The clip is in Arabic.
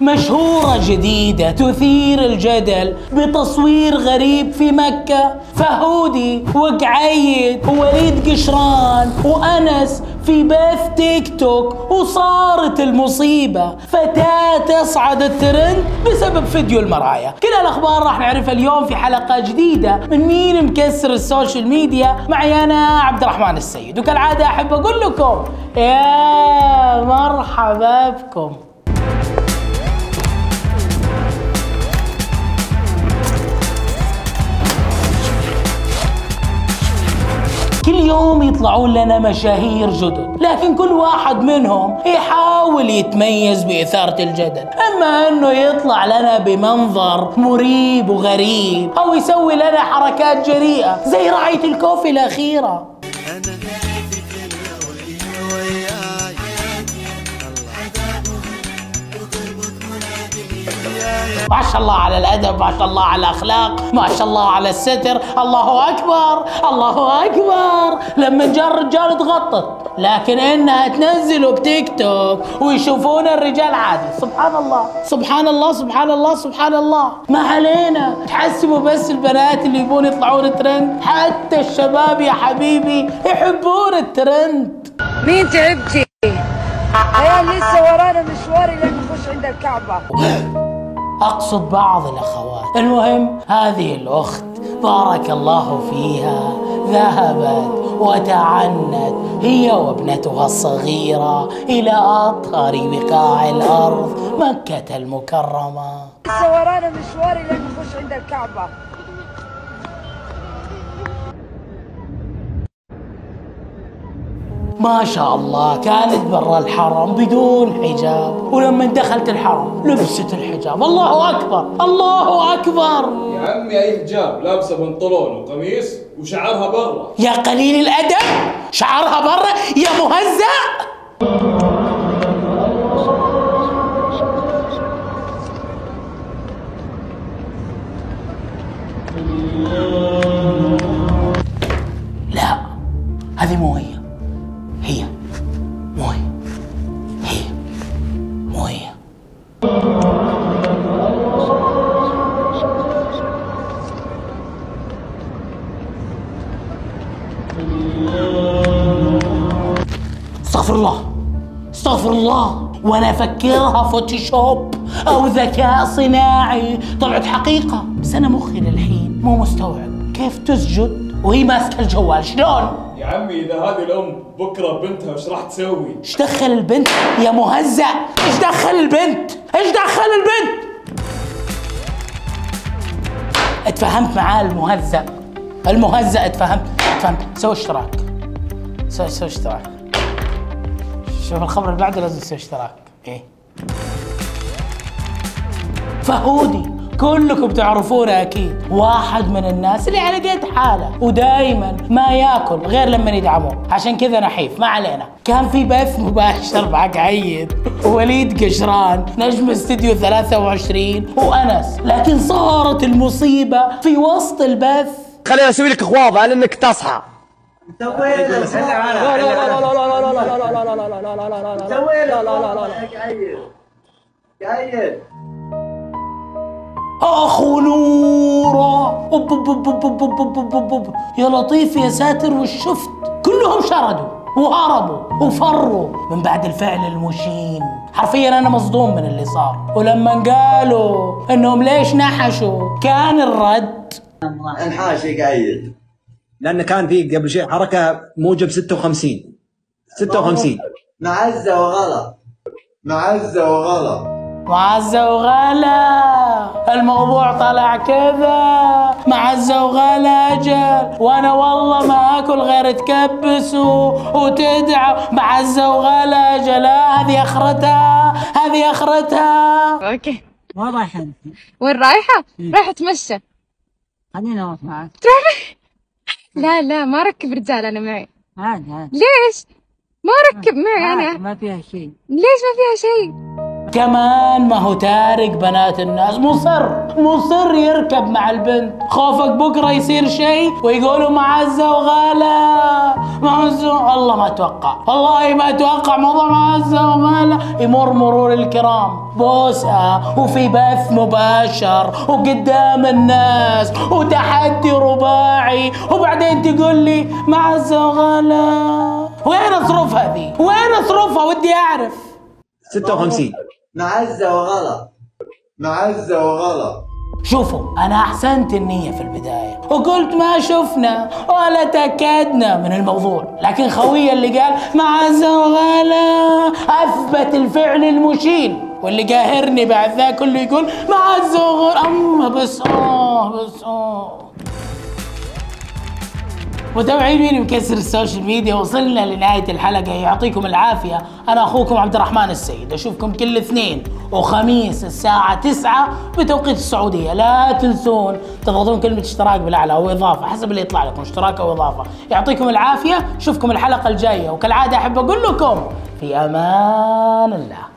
مشهورة جديدة تثير الجدل بتصوير غريب في مكة. فهودي وقعيد ووليد قشران وأنس في بث تيك توك وصارت المصيبة. فتاة تصعد الترند بسبب فيديو المرايا. كل الأخبار راح نعرفها اليوم في حلقة جديدة من مين مكسر ال social media. معي أنا عبد الرحمن السيد. وكالعادة أحب أقول لكم يا مرحبا بكم. كل يوم يطلعون لنا مشاهير جدد لكن كل واحد منهم يحاول يتميز بإثارة الجدل. أما أنه يطلع لنا بمنظر مريب وغريب أو يسوي لنا حركات جريئة زي رعية الكوفي الأخيرة. ما شاء الله على الأدب ما شاء الله على الأخلاق ما شاء الله على الستر الله أكبر الله أكبر. لما جاء الرجال تغطت. لكن إنها تنزله بتيك توك ويشوفون الرجال عادي. سبحان الله. سبحان الله سبحان الله سبحان الله. ما علينا. تحسبوا بس البنات اللي يبون يطلعون ترند. حتى الشباب يا حبيبي يحبون الترند. مين تعبتي؟ عيال لسه ورانا مشوار لين نخش عند الكعبة. أقصد بعض الأخوات. المهم هذه الأخت. بارك الله فيها. ذهبت وتعنت هي وابنتها الصغيرة إلى أطهر بقاع الأرض مكة المكرمة. ورانا مشوار لين نخش عند الكعبة. ما شاء الله كانت برا الحرم بدون حجاب. ولما دخلت الحرم لبست الحجاب. الله أكبر الله أكبر. يا عمي أي حجاب لابسة بنطلون وقميص وشعرها برا. يا قليل الأدب شعرها برا يا مهزأ. استغفر الله. استغفر الله. وأنا افكرها فوتوشوب أو ذكاء صناعي. طلعت حقيقة. بس أنا مخي للحين مو مستوعب. كيف تسجد وهي ماسكة الجوال؟ شلون؟ يا عمي إذا هذه الأم بكرة بنتها إيش راح تسوي؟ إيش دخل البنت يا مهزأ؟ إيش دخل البنت؟ إيش دخل البنت؟ اتفهمت معاه المهزأ. المهزأ اتفهمت. اتفهمت سوي اشتراك. سوي سوي اشتراك. شوف الخبر اللي بعده لازم تسوي اشتراك. إيه. فهودي كلكم تعرفونه أكيد. واحد من الناس اللي على قد حاله. ودايما ما ياكل غير لما يدعموه عشان كذا نحيف. ما علينا. كان في بث مباشر مع قعيد ووليد قشران نجم استديو 23 وأنس. لكن صارت المصيبة في وسط البث خليني أسوي لك خواضه على انك تصحى اخ نورا يا لطيف يا ساتر والشفت كلهم شردوا وهربوا وفروا من بعد الفعل المشين حرفيا أنا مصدوم من اللي صار ولما قالوا انهم ليش نحشوا كان الرد انحاشي قايد. لأن كان في قبل شيء حركة موجب 56 56 معزة وغلط معزة وغلط معزة وغلا. الموضوع طلع كذا. معزة وغلا أجل. وأنا والله ما أكل غير تكبس وتدعى معزة وغلا أجل. لا، هذه آخرتها. هذه آخرتها. أوكي. وين رايحة؟ وين رايحة؟ رايحة اتمشى خليني أروح معك لا لا ما ركب رجال أنا معي. عادي عادي ليش؟ ما ركب معي أنا. ما فيها شيء. ليش ما فيها شيء؟ كمان ما هو تارك بنات الناس. مصر مصر يركب مع البنت. خوفك بكرة يصير شيء ويقولوا معزة وغاله معزة. والله ما أتوقع. والله ما أتوقع موضوع معزة وغاله يمر مرور الكرام. بوسه وفي بث مباشر وقدام الناس وتحدي رباعي. وبعدين تقول لي معزة وغاله وين أصرفها ذي؟ وين أصرفها؟ ودي أعرف. 56 معزة وغلا معزة وغلا شوفوا أنا أحسنت النية في البداية وقلت ما شفنا ولا تأكدنا من الموضوع لكن خوي اللي قال معزة وغلا أثبت الفعل المشين واللي قاهرني بعد ذا كله يقول معزة وغلا أما بس آه بس آه. متابعين مين مكسر ال social media؟ وصلنا لنهاية الحلقة. يعطيكم العافية. أنا أخوكم عبد الرحمن السيد. أشوفكم كل اثنين وخميس الساعة 9 بتوقيت السعودية. لا تنسون تضغطون كلمة اشتراك بالأعلى أو إضافة حسب اللي يطلع لكم اشتراك أو إضافة. يعطيكم العافية. أشوفكم الحلقة الجاية. وكالعادة أحب أقول لكم في أمان الله.